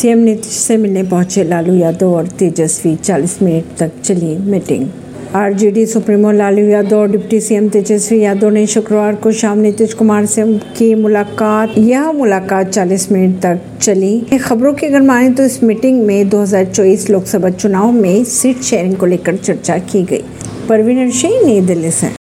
CM Nitish से मिलने पहुँचे लालू यादव और तेजस्वी 40 मिनट तक चली meeting. RJD supremo Lalu Yadav और डिप्टी सीएम तेजस्वी यादव ने शुक्रवार को शाम नीतीश कुमार से की मुलाकात, यह मुलाकात 40 मिनट तक चली। खबरों की अगर माने तो इस मीटिंग में 2024 लोकसभा चुनाव में सीट शेयरिंग को लेकर चर्चा की गई। परवीन सिंह नई दिल्ली से।